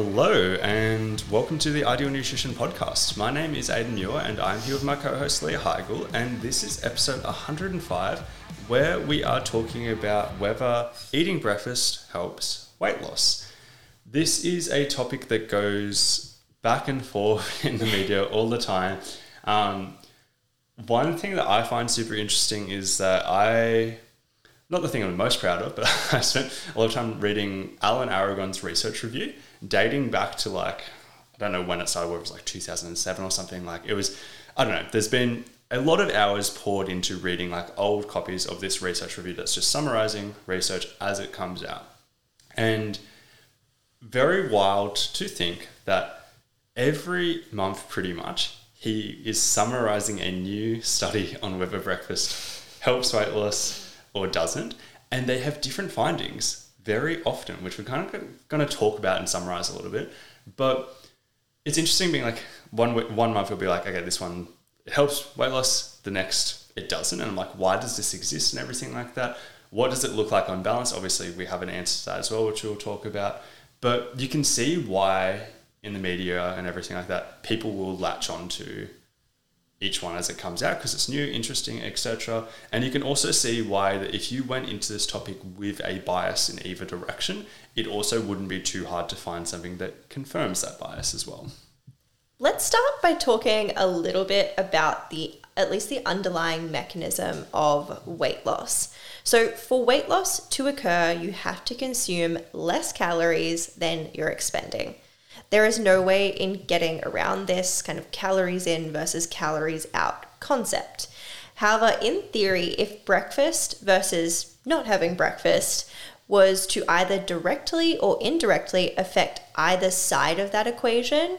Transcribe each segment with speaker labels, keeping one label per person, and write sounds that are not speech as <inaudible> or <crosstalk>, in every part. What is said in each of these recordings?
Speaker 1: Hello, and welcome to the Ideal Nutrition Podcast. My name is Aidan Muir, and I'm here with my co host Leah Higl, and this is episode 105, where we are talking about whether eating breakfast helps weight loss. This is a topic that goes back and forth <laughs> in the media all the time. Um, one thing that I find super interesting is that I not the thing I'm most proud of, but <laughs> I spent a lot of time reading Alan Aragon's research review, dating back to like, I don't know when it started, whether it was like 2007 or something. Like it was, I don't know, there's been a lot of hours poured into reading like old copies of this research review that's just summarizing research as it comes out. And very wild to think that every month, pretty much, he is summarizing a new study on whether breakfast helps weight loss or doesn't. And they have different findings very often, which we're kind of going to talk about and summarize a little bit. But it's interesting being like one one month will be like, okay, this one helps weight loss. The next it doesn't, and I'm like, why does this exist and everything like that? What does it look like on balance? Obviously, we have an answer to that as well, which we'll talk about. But you can see why in the media and everything like that, people will latch on to each one as it comes out because it's new, interesting, etc. And you can also see why that if you went into this topic with a bias in either direction, it also wouldn't be too hard to find something that confirms that bias as well.
Speaker 2: Let's start by talking a little bit about the at least the underlying mechanism of weight loss. So, for weight loss to occur, you have to consume less calories than you're expending. There is no way in getting around this kind of calories in versus calories out concept. However, in theory, if breakfast versus not having breakfast was to either directly or indirectly affect either side of that equation,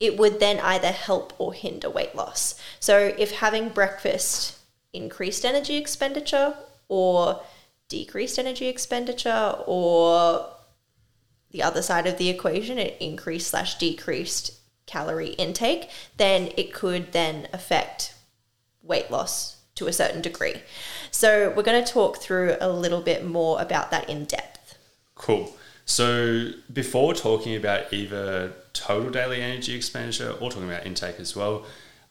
Speaker 2: it would then either help or hinder weight loss. So, if having breakfast increased energy expenditure or decreased energy expenditure or the other side of the equation, it increased slash decreased calorie intake, then it could then affect weight loss to a certain degree. So we're going to talk through a little bit more about that in depth.
Speaker 1: Cool. So before talking about either total daily energy expenditure or talking about intake as well,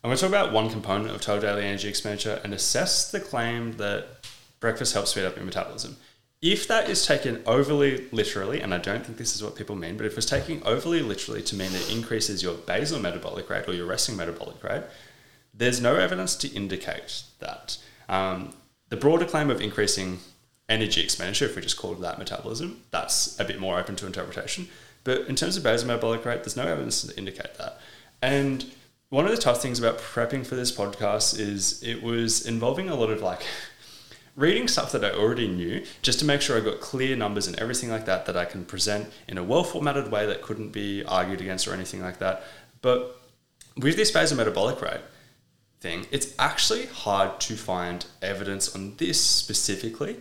Speaker 1: I'm going to talk about one component of total daily energy expenditure and assess the claim that breakfast helps speed up your metabolism if that is taken overly literally, and I don't think this is what people mean, but if it's taken overly literally to mean it increases your basal metabolic rate or your resting metabolic rate, there's no evidence to indicate that. Um, the broader claim of increasing energy expenditure, if we just call that metabolism, that's a bit more open to interpretation. But in terms of basal metabolic rate, there's no evidence to indicate that. And one of the tough things about prepping for this podcast is it was involving a lot of like reading stuff that I already knew just to make sure I got clear numbers and everything like that that I can present in a well formatted way that couldn't be argued against or anything like that. But with this basal metabolic rate thing, it's actually hard to find evidence on this specifically.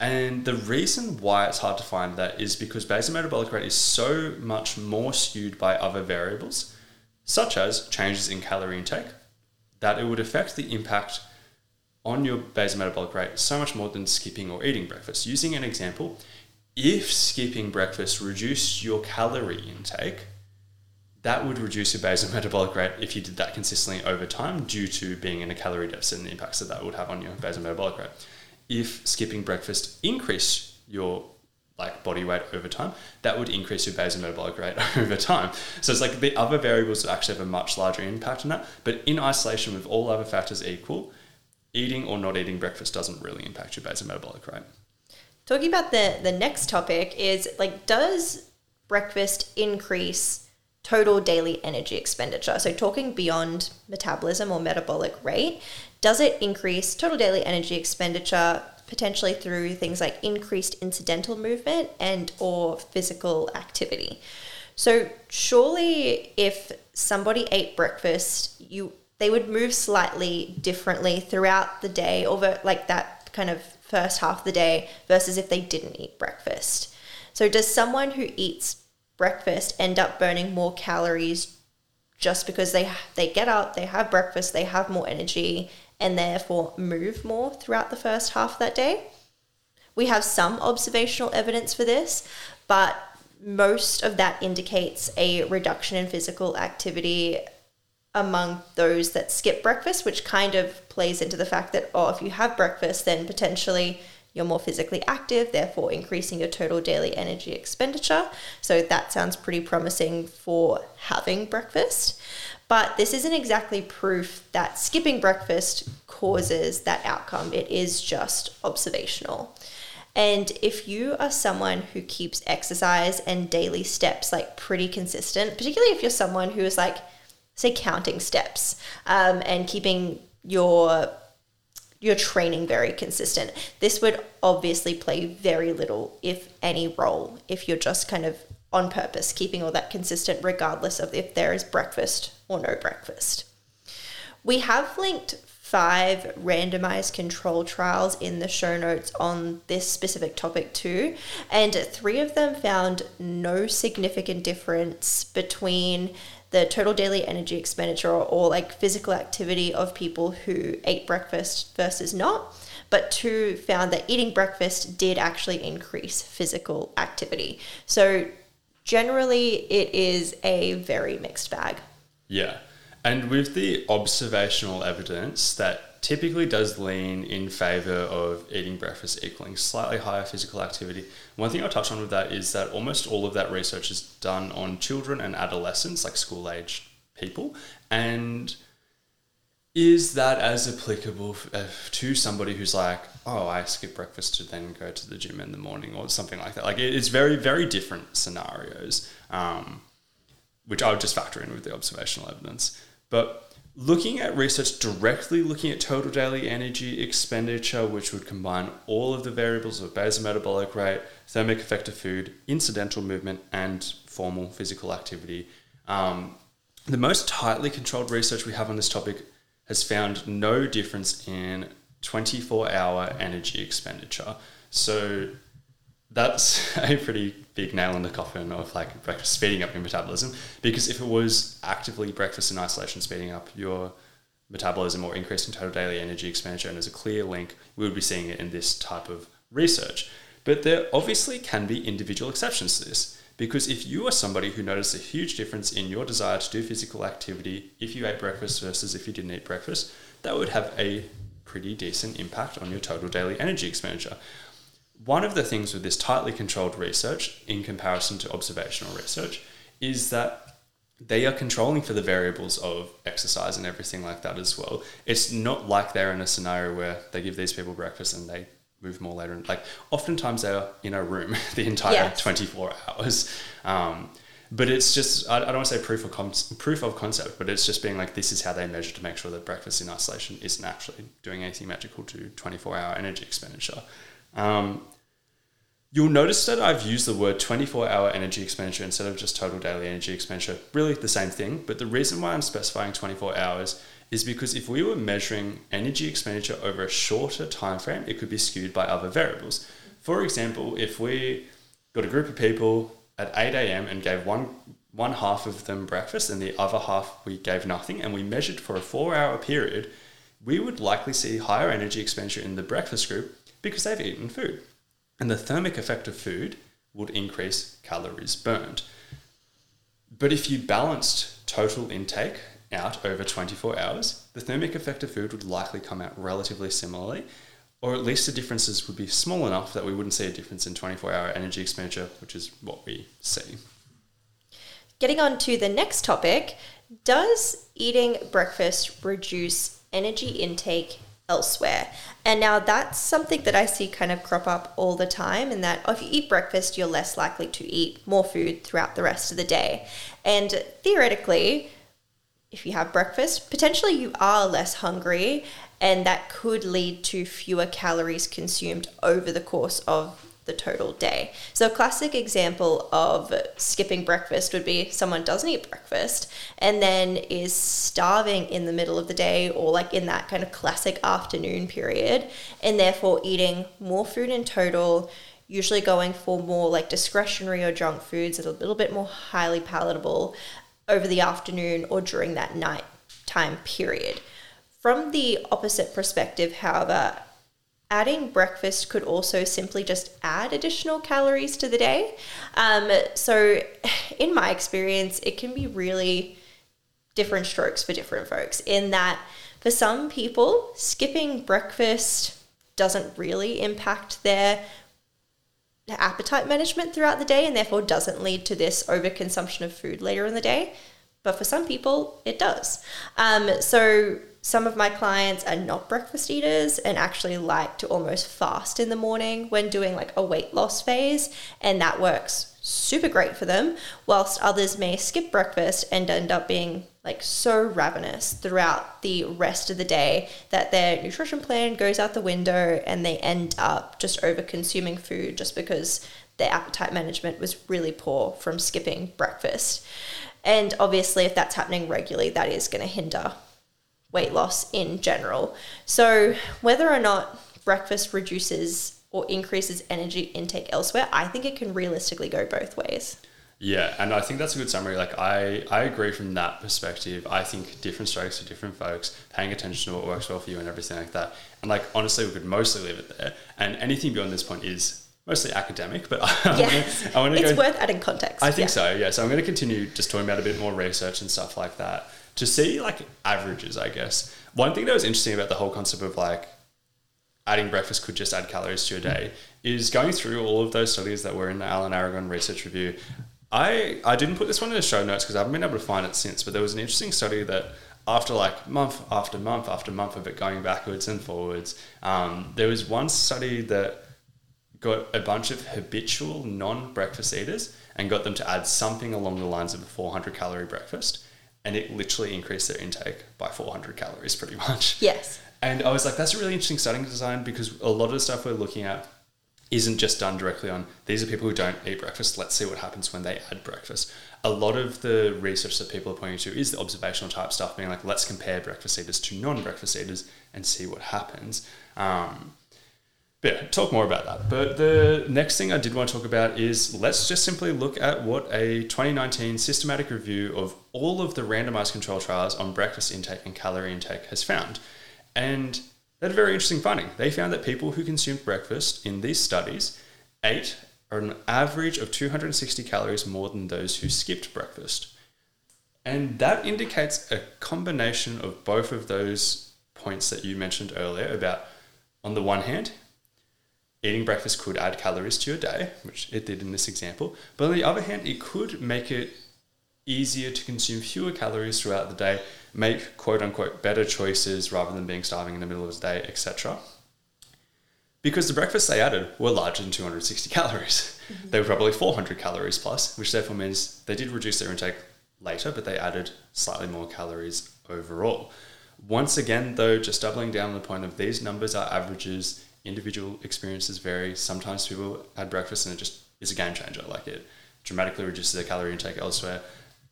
Speaker 1: And the reason why it's hard to find that is because basal metabolic rate is so much more skewed by other variables, such as changes in calorie intake, that it would affect the impact on your basal metabolic rate so much more than skipping or eating breakfast. Using an example, if skipping breakfast reduced your calorie intake, that would reduce your basal <laughs> metabolic rate if you did that consistently over time due to being in a calorie deficit and the impacts that that would have on your basal metabolic rate. If skipping breakfast increased your like body weight over time, that would increase your basal metabolic rate <laughs> over time. So it's like the other variables actually have a much larger impact on that. But in isolation, with all other factors equal, eating or not eating breakfast doesn't really impact your basal metabolic rate.
Speaker 2: Talking about the the next topic is like does breakfast increase total daily energy expenditure? So talking beyond metabolism or metabolic rate, does it increase total daily energy expenditure potentially through things like increased incidental movement and or physical activity? So surely if somebody ate breakfast, you they would move slightly differently throughout the day over like that kind of first half of the day versus if they didn't eat breakfast. So does someone who eats breakfast end up burning more calories just because they they get up, they have breakfast, they have more energy and therefore move more throughout the first half of that day? We have some observational evidence for this, but most of that indicates a reduction in physical activity among those that skip breakfast, which kind of plays into the fact that, oh, if you have breakfast, then potentially you're more physically active, therefore increasing your total daily energy expenditure. So that sounds pretty promising for having breakfast. But this isn't exactly proof that skipping breakfast causes that outcome. It is just observational. And if you are someone who keeps exercise and daily steps like pretty consistent, particularly if you're someone who is like, say, counting steps um, and keeping your your training very consistent. This would obviously play very little, if any, role if you're just kind of on purpose keeping all that consistent, regardless of if there is breakfast or no breakfast. We have linked five randomized control trials in the show notes on this specific topic too, and three of them found no significant difference between the total daily energy expenditure or, or like physical activity of people who ate breakfast versus not but two found that eating breakfast did actually increase physical activity. So generally, it is a very mixed bag.
Speaker 1: Yeah. And with the observational evidence that typically does lean in favor of eating breakfast equaling slightly higher physical activity. One thing I'll touch on with that is that almost all of that research is done on children and adolescents, like school age people. And is that as applicable uh, to somebody who's like, oh, I skip breakfast to then go to the gym in the morning or something like that? Like, it's very, very different scenarios, um, which I would just factor in with the observational evidence. But looking at research directly looking at total daily energy expenditure, which would combine all of the variables of basal metabolic rate, thermic effect of food, incidental movement, and formal physical activity. Um, the most tightly controlled research we have on this topic has found no difference in 24 hour energy expenditure. So that's <laughs> a pretty big nail in the coffin of like breakfast speeding up your metabolism. Because if it was actively breakfast in isolation speeding up your metabolism or increasing total daily energy expenditure, and there's a clear link, we would be seeing it in this type of research. But there obviously can be individual exceptions to this. Because if you are somebody who noticed a huge difference in your desire to do physical activity if you ate breakfast versus if you didn't eat breakfast, that would have a pretty decent impact on your total daily energy expenditure. One of the things with this tightly controlled research, in comparison to observational research, is that they are controlling for the variables of exercise and everything like that as well. It's not like they're in a scenario where they give these people breakfast and they move more later. Like oftentimes they are in a room <laughs> the entire yes. 24 hours. Um, but it's just I, I don't want to say proof of con- proof of concept, but it's just being like this is how they measure to make sure that breakfast in isolation isn't actually doing anything magical to 24 hour energy expenditure. Um, you'll notice that I've used the word 24 hour energy expenditure instead of just total daily energy expenditure. Really the same thing, but the reason why I'm specifying 24 hours is because if we were measuring energy expenditure over a shorter time frame, it could be skewed by other variables. For example, if we got a group of people at 8 a.m. and gave one one half of them breakfast and the other half we gave nothing and we measured for a four hour period, we would likely see higher energy expenditure in the breakfast group because they've eaten food. And the thermic effect of food would increase calories burned. But if you balanced total intake out over 24 hours, the thermic effect of food would likely come out relatively similarly, or at least the differences would be small enough that we wouldn't see a difference in 24 hour energy expenditure, which is what we see.
Speaker 2: Getting on to the next topic, does eating breakfast reduce energy intake elsewhere. And now that's something that I see kind of crop up all the time, in that if you eat breakfast, you're less likely to eat more food throughout the rest of the day. And theoretically, if you have breakfast, potentially you are less hungry, and that could lead to fewer calories consumed over the course of the total day. So, a classic example of skipping breakfast would be someone doesn't eat breakfast and then is starving in the middle of the day or like in that kind of classic afternoon period, and therefore eating more food in total. Usually going for more like discretionary or junk foods that are a little bit more highly palatable over the afternoon or during that night time period. From the opposite perspective, however, adding breakfast could also simply just add additional calories to the day. Um, so, in my experience, it can be really different strokes for different folks, in that for some people, skipping breakfast doesn't really impact their appetite management throughout the day and therefore doesn't lead to this overconsumption of food later in the day. But for some people, it does. Um, so some of my clients are not breakfast eaters and actually like to almost fast in the morning when doing like a weight loss phase, and that works super great for them. Whilst others may skip breakfast and end up being like so ravenous throughout the rest of the day that their nutrition plan goes out the window and they end up just over consuming food just because their appetite management was really poor from skipping breakfast. And obviously, if that's happening regularly, that is going to hinder weight loss in general. So, whether or not breakfast reduces or increases energy intake elsewhere, I think it can realistically go both ways.
Speaker 1: Yeah, and I think that's a good summary. Like I, I agree from that perspective. I think different strokes for different folks, paying attention to what works well for you and everything like that. And like honestly, we could mostly leave it there. And anything beyond this point is mostly academic, but <laughs>
Speaker 2: yes. I want to it's go, worth adding context.
Speaker 1: I think yeah. so. Yeah. So I'm going to continue just talking about a bit more research and stuff like that to see like averages, I guess. One thing that was interesting about the whole concept of like adding breakfast could just add calories to your day is going through all of those studies that were in the Alan Aragon research review. I, I didn't put this one in the show notes because I haven't been able to find it since, but there was an interesting study that after like month after month after month of it going backwards and forwards, um, there was one study that got a bunch of habitual non breakfast eaters and got them to add something along the lines of a 400 calorie breakfast and it literally increased their intake by 400 calories pretty much.
Speaker 2: Yes.
Speaker 1: And I was like, that's a really interesting studying design because a lot of the stuff we're looking at isn't just done directly on these are people who don't eat breakfast. Let's see what happens when they add breakfast. A lot of the research that people are pointing to is the observational type stuff, being like, let's compare breakfast eaters to non breakfast eaters and see what happens. Um, yeah, talk more about that. But the next thing I did want to talk about is let's just simply look at what a 2019 systematic review of all of the randomized control trials on breakfast intake and calorie intake has found. And they had a very interesting finding. They found that people who consumed breakfast in these studies ate an average of 260 calories more than those who skipped breakfast. And that indicates a combination of both of those points that you mentioned earlier about, on the one hand, eating breakfast could add calories to your day, which it did in this example. But on the other hand, it could make it easier to consume fewer calories throughout the day, make quote unquote better choices rather than being starving in the middle of the day, etc. Because the breakfasts they added were larger than 260 <laughs> calories. Mm-hmm. They were probably 400 calories plus, which therefore means they did reduce their intake later, but they added slightly more calories overall. Once again, though, just doubling down on the point of these numbers are averages individual experiences vary. Sometimes people had breakfast and it just is a game changer. Like it dramatically reduces their calorie intake elsewhere.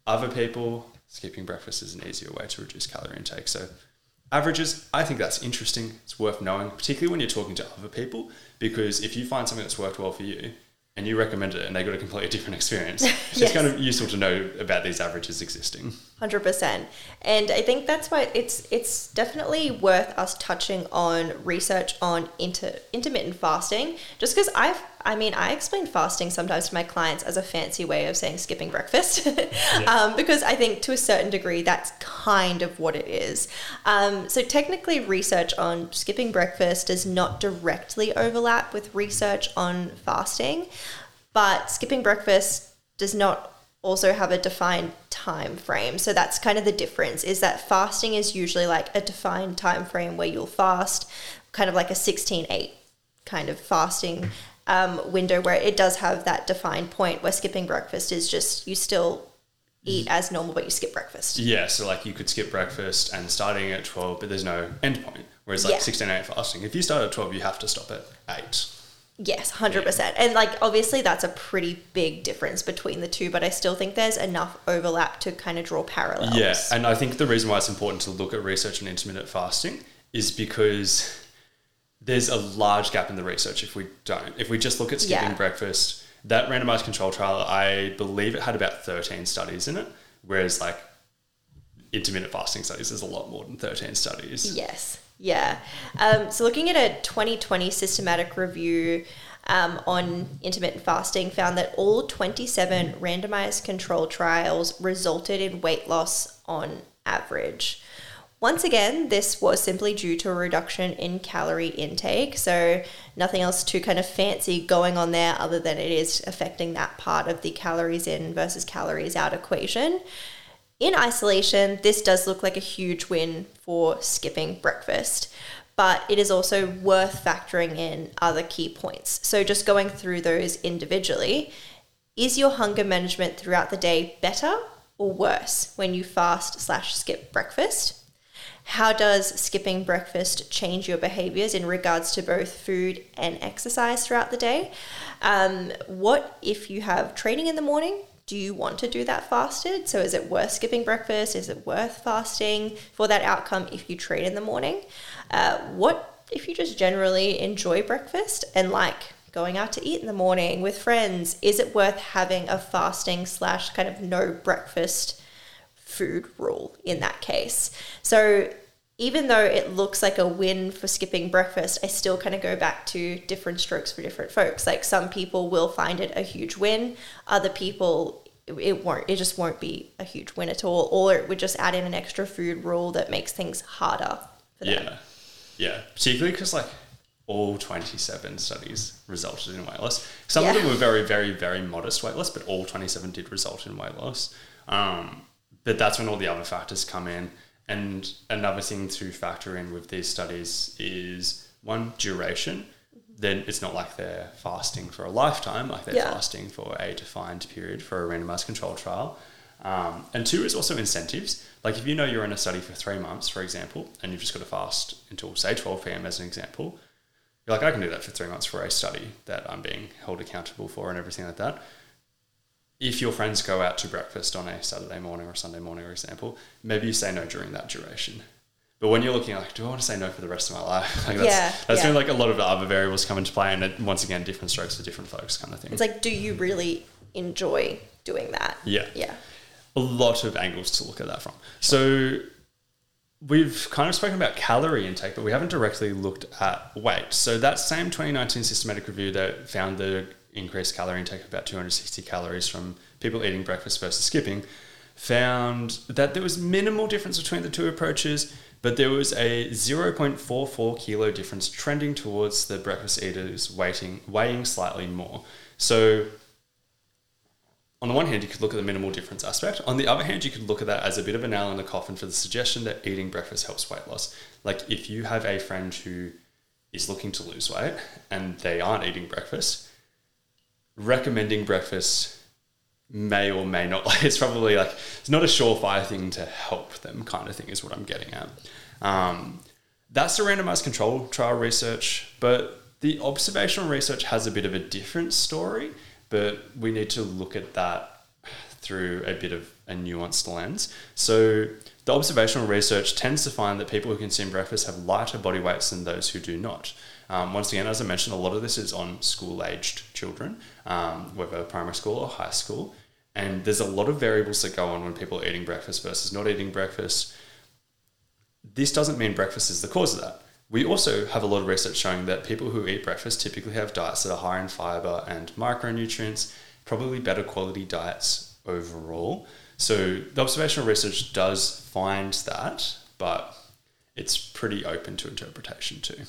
Speaker 1: Other people, skipping breakfast is an easier way to reduce calorie intake. So averages, I think that's interesting. It's worth knowing, particularly when you're talking to other people, because if you find something that's worked well for you, and you recommend it and they got a completely different experience. yes. <laughs> It's kind of useful to know about these averages existing.
Speaker 2: 100%. And I think that's why it's it's definitely worth us touching on research on inter, intermittent fasting just because I've I mean, I explain fasting sometimes to my clients as a fancy way of saying skipping breakfast, <laughs> yeah. um, because I think to a certain degree that's kind of what it is. Um, so, technically, research on skipping breakfast does not directly overlap with research on fasting, but skipping breakfast does not also have a defined time frame. So that's kind of the difference is that fasting is usually like a defined time frame where you'll fast kind of like a 16-8 kind of fasting um, window where it does have that defined point where skipping breakfast is just you still eat as normal but you skip breakfast.
Speaker 1: Yeah, so like you could skip breakfast and starting at 12 but there's no end point. Whereas like yeah. 16 8 fasting, if you start at 12 you have to stop at 8.
Speaker 2: Yes, 100%. Yeah. And like obviously that's a pretty big difference between the two, but I still think there's enough overlap to kind of draw parallels.
Speaker 1: Yeah, and I think the reason why it's important to look at research on intermittent fasting is because there's a large gap in the research if we don't. If we just look at skipping yeah. breakfast, that randomized control trial, I believe it had about 13 studies in it, whereas like intermittent fasting studies, there's a lot more than 13 studies.
Speaker 2: Yes. Yeah. Um, so looking at a 2020 systematic review um, on intermittent fasting found that all 27 randomized control trials resulted in weight loss on average. Once again, this was simply due to a reduction in calorie intake. So, nothing else too kind of fancy going on there other than it is affecting that part of the calories in versus calories out equation. In isolation, this does look like a huge win for skipping breakfast, but it is also worth factoring in other key points. So, just going through those individually, is your hunger management throughout the day better or worse when you fast slash skip breakfast? How does skipping breakfast change your behaviors in regards to both food and exercise throughout the day? Um, what if you have training in the morning? Do you want to do that fasted? So, is it worth skipping breakfast? Is it worth fasting for that outcome if you train in the morning? Uh, what if you just generally enjoy breakfast and like going out to eat in the morning with friends? Is it worth having a fasting slash kind of no breakfast food rule in that case. So even though it looks like a win for skipping breakfast, I still kind of go back to different strokes for different folks. Like some people will find it a huge win, other people it won't it just won't be a huge win at all or it would just add in an extra food rule that makes things harder
Speaker 1: for them. Yeah. Yeah, particularly cuz like all 27 studies resulted in weight loss. Some yeah. of them were very, very, very modest weight loss, but all 27 did result in weight loss. Um, but that's when all the other factors come in. And another thing to factor in with these studies is one duration. Then it's not like they're fasting for a lifetime, like they're yeah. fasting for a defined period for a randomized control trial. Um, and two is also incentives. Like if you know you're in a study for three months, for example, and you've just got to fast until say 12 p.m. as an example, you're like, I can do that for three months for a study that I'm being held accountable for and everything like that if your friends go out to breakfast on a Saturday morning or Sunday morning, for example, maybe you say no during that duration. But when you're looking like, do I want to say no for the rest of my life? <laughs> Like that's, yeah, that's yeah. when like a lot of other variables come into play, and it, once again, different strokes for different folks, kind of thing.
Speaker 2: It's like, do you really enjoy doing that?
Speaker 1: Yeah,
Speaker 2: yeah.
Speaker 1: A lot of angles to look at that from. So we've kind of spoken about calorie intake, but we haven't directly looked at weight. So that same 2019 systematic review that found the increased calorie intake of about 260 calories from people eating breakfast versus skipping, found that there was minimal difference between the two approaches, but there was a 0.44 kilo difference trending towards the breakfast eaters weighing, weighing slightly more. So on the one hand, you could look at the minimal difference aspect. On the other hand, you could look at that as a bit of a nail in the coffin for the suggestion that eating breakfast helps weight loss. Like if you have a friend who is looking to lose weight and they aren't eating breakfast, recommending breakfast may or may not like <laughs> it's probably like it's not a surefire thing to help them kind of thing is what i'm getting at. Um, that's the randomized control trial research but the observational research has a bit of a different story but we need to look at that through a bit of a nuanced lens. So the observational research tends to find that people who consume breakfast have lighter body weights than those who do not um, once again, as I mentioned, a lot of this is on school aged children, um, whether primary school or high school. And there's a lot of variables that go on when people are eating breakfast versus not eating breakfast. This doesn't mean breakfast is the cause of that. We also have a lot of research showing that people who eat breakfast typically have diets that are higher in fiber and micronutrients, probably better quality diets overall. So the observational research does find that, but it's pretty open to interpretation too.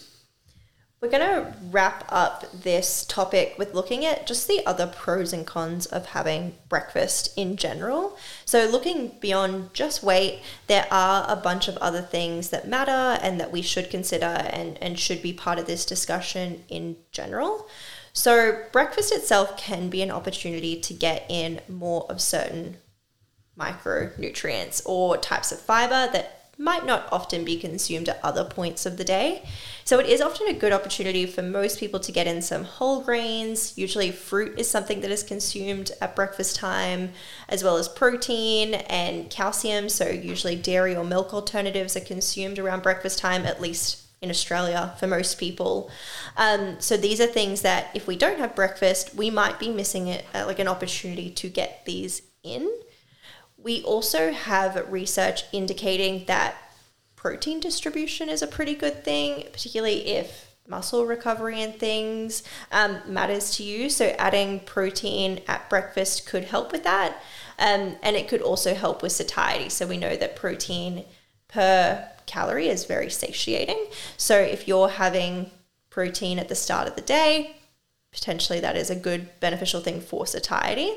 Speaker 2: We're going to wrap up this topic with looking at just the other pros and cons of having breakfast in general. So, looking beyond just weight, there are a bunch of other things that matter and that we should consider and, and should be part of this discussion in general. So, breakfast itself can be an opportunity to get in more of certain micronutrients or types of fiber that might not often be consumed at other points of the day. So it is often a good opportunity for most people to get in some whole grains. Usually, fruit is something that is consumed at breakfast time, as well as protein and calcium. So, usually, dairy or milk alternatives are consumed around breakfast time, at least in Australia for most people. Um, so these are things that if we don't have breakfast, we might be missing it, uh, like an opportunity to get these in. We also have research indicating that protein distribution is a pretty good thing, particularly if muscle recovery and things um, matters to you. So adding protein at breakfast could help with that. Um, and it could also help with satiety. So we know that protein per calorie is very satiating. So if you're having protein at the start of the day, potentially that is a good beneficial thing for satiety.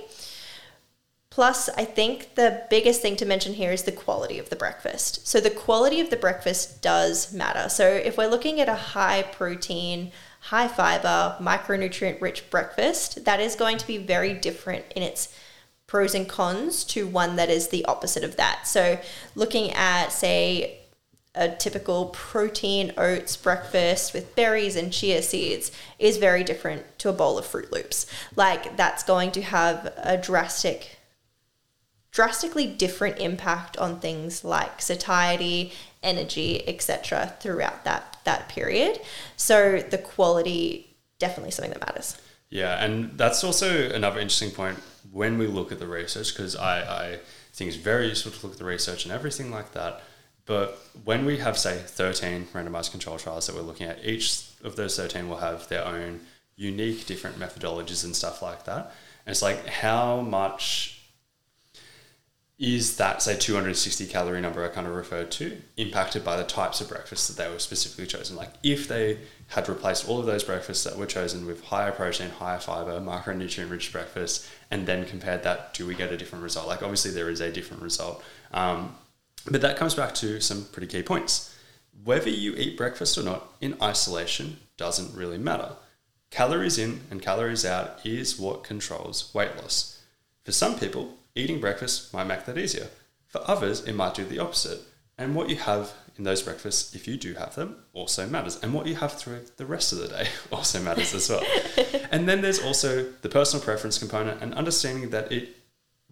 Speaker 2: Plus, I think the biggest thing to mention here is the quality of the breakfast. So, the quality of the breakfast does matter. So, if we're looking at a high protein, high fiber, micronutrient rich breakfast, that is going to be very different in its pros and cons to one that is the opposite of that. So, looking at, say, a typical protein oats breakfast with berries and chia seeds is very different to a bowl of Froot Loops. Like, that's going to have a drastic drastically different impact on things like satiety, energy, etc. throughout that that period. So the quality definitely something that matters.
Speaker 1: Yeah, and that's also another interesting point when we look at the research because I, I think it's very useful to look at the research and everything like that. But when we have, say, 13 randomized control trials that we're looking at, each of those 13 will have their own unique different methodologies and stuff like that. And it's like, how much is that say 260 calorie number I kind of referred to impacted by the types of breakfasts that they were specifically chosen? Like if they had replaced all of those breakfasts that were chosen with higher protein, higher fiber, micronutrient rich breakfasts, and then compared that, do we get a different result? Like obviously there is a different result, um, but that comes back to some pretty key points. Whether you eat breakfast or not in isolation doesn't really matter. Calories in and calories out is what controls weight loss. For some people, Eating breakfast might make that easier. For others, it might do the opposite. And what you have in those breakfasts, if you do have them, also matters. And what you have through the rest of the day <laughs> also matters as well. <laughs> and then there's also the personal preference component and understanding that it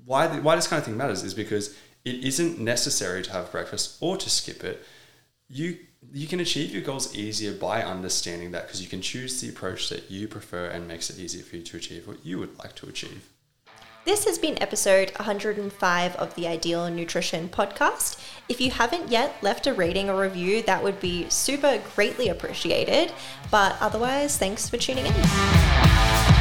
Speaker 1: why the, why this kind of thing matters is because it isn't necessary to have breakfast or to skip it. You you can achieve your goals easier by understanding that because you can choose the approach that you prefer and makes it easier for you to achieve what you would like to achieve.
Speaker 2: This has been episode 105 of the Ideal Nutrition podcast. If you haven't yet left a rating or review, that would be super greatly appreciated. But otherwise, thanks for tuning in.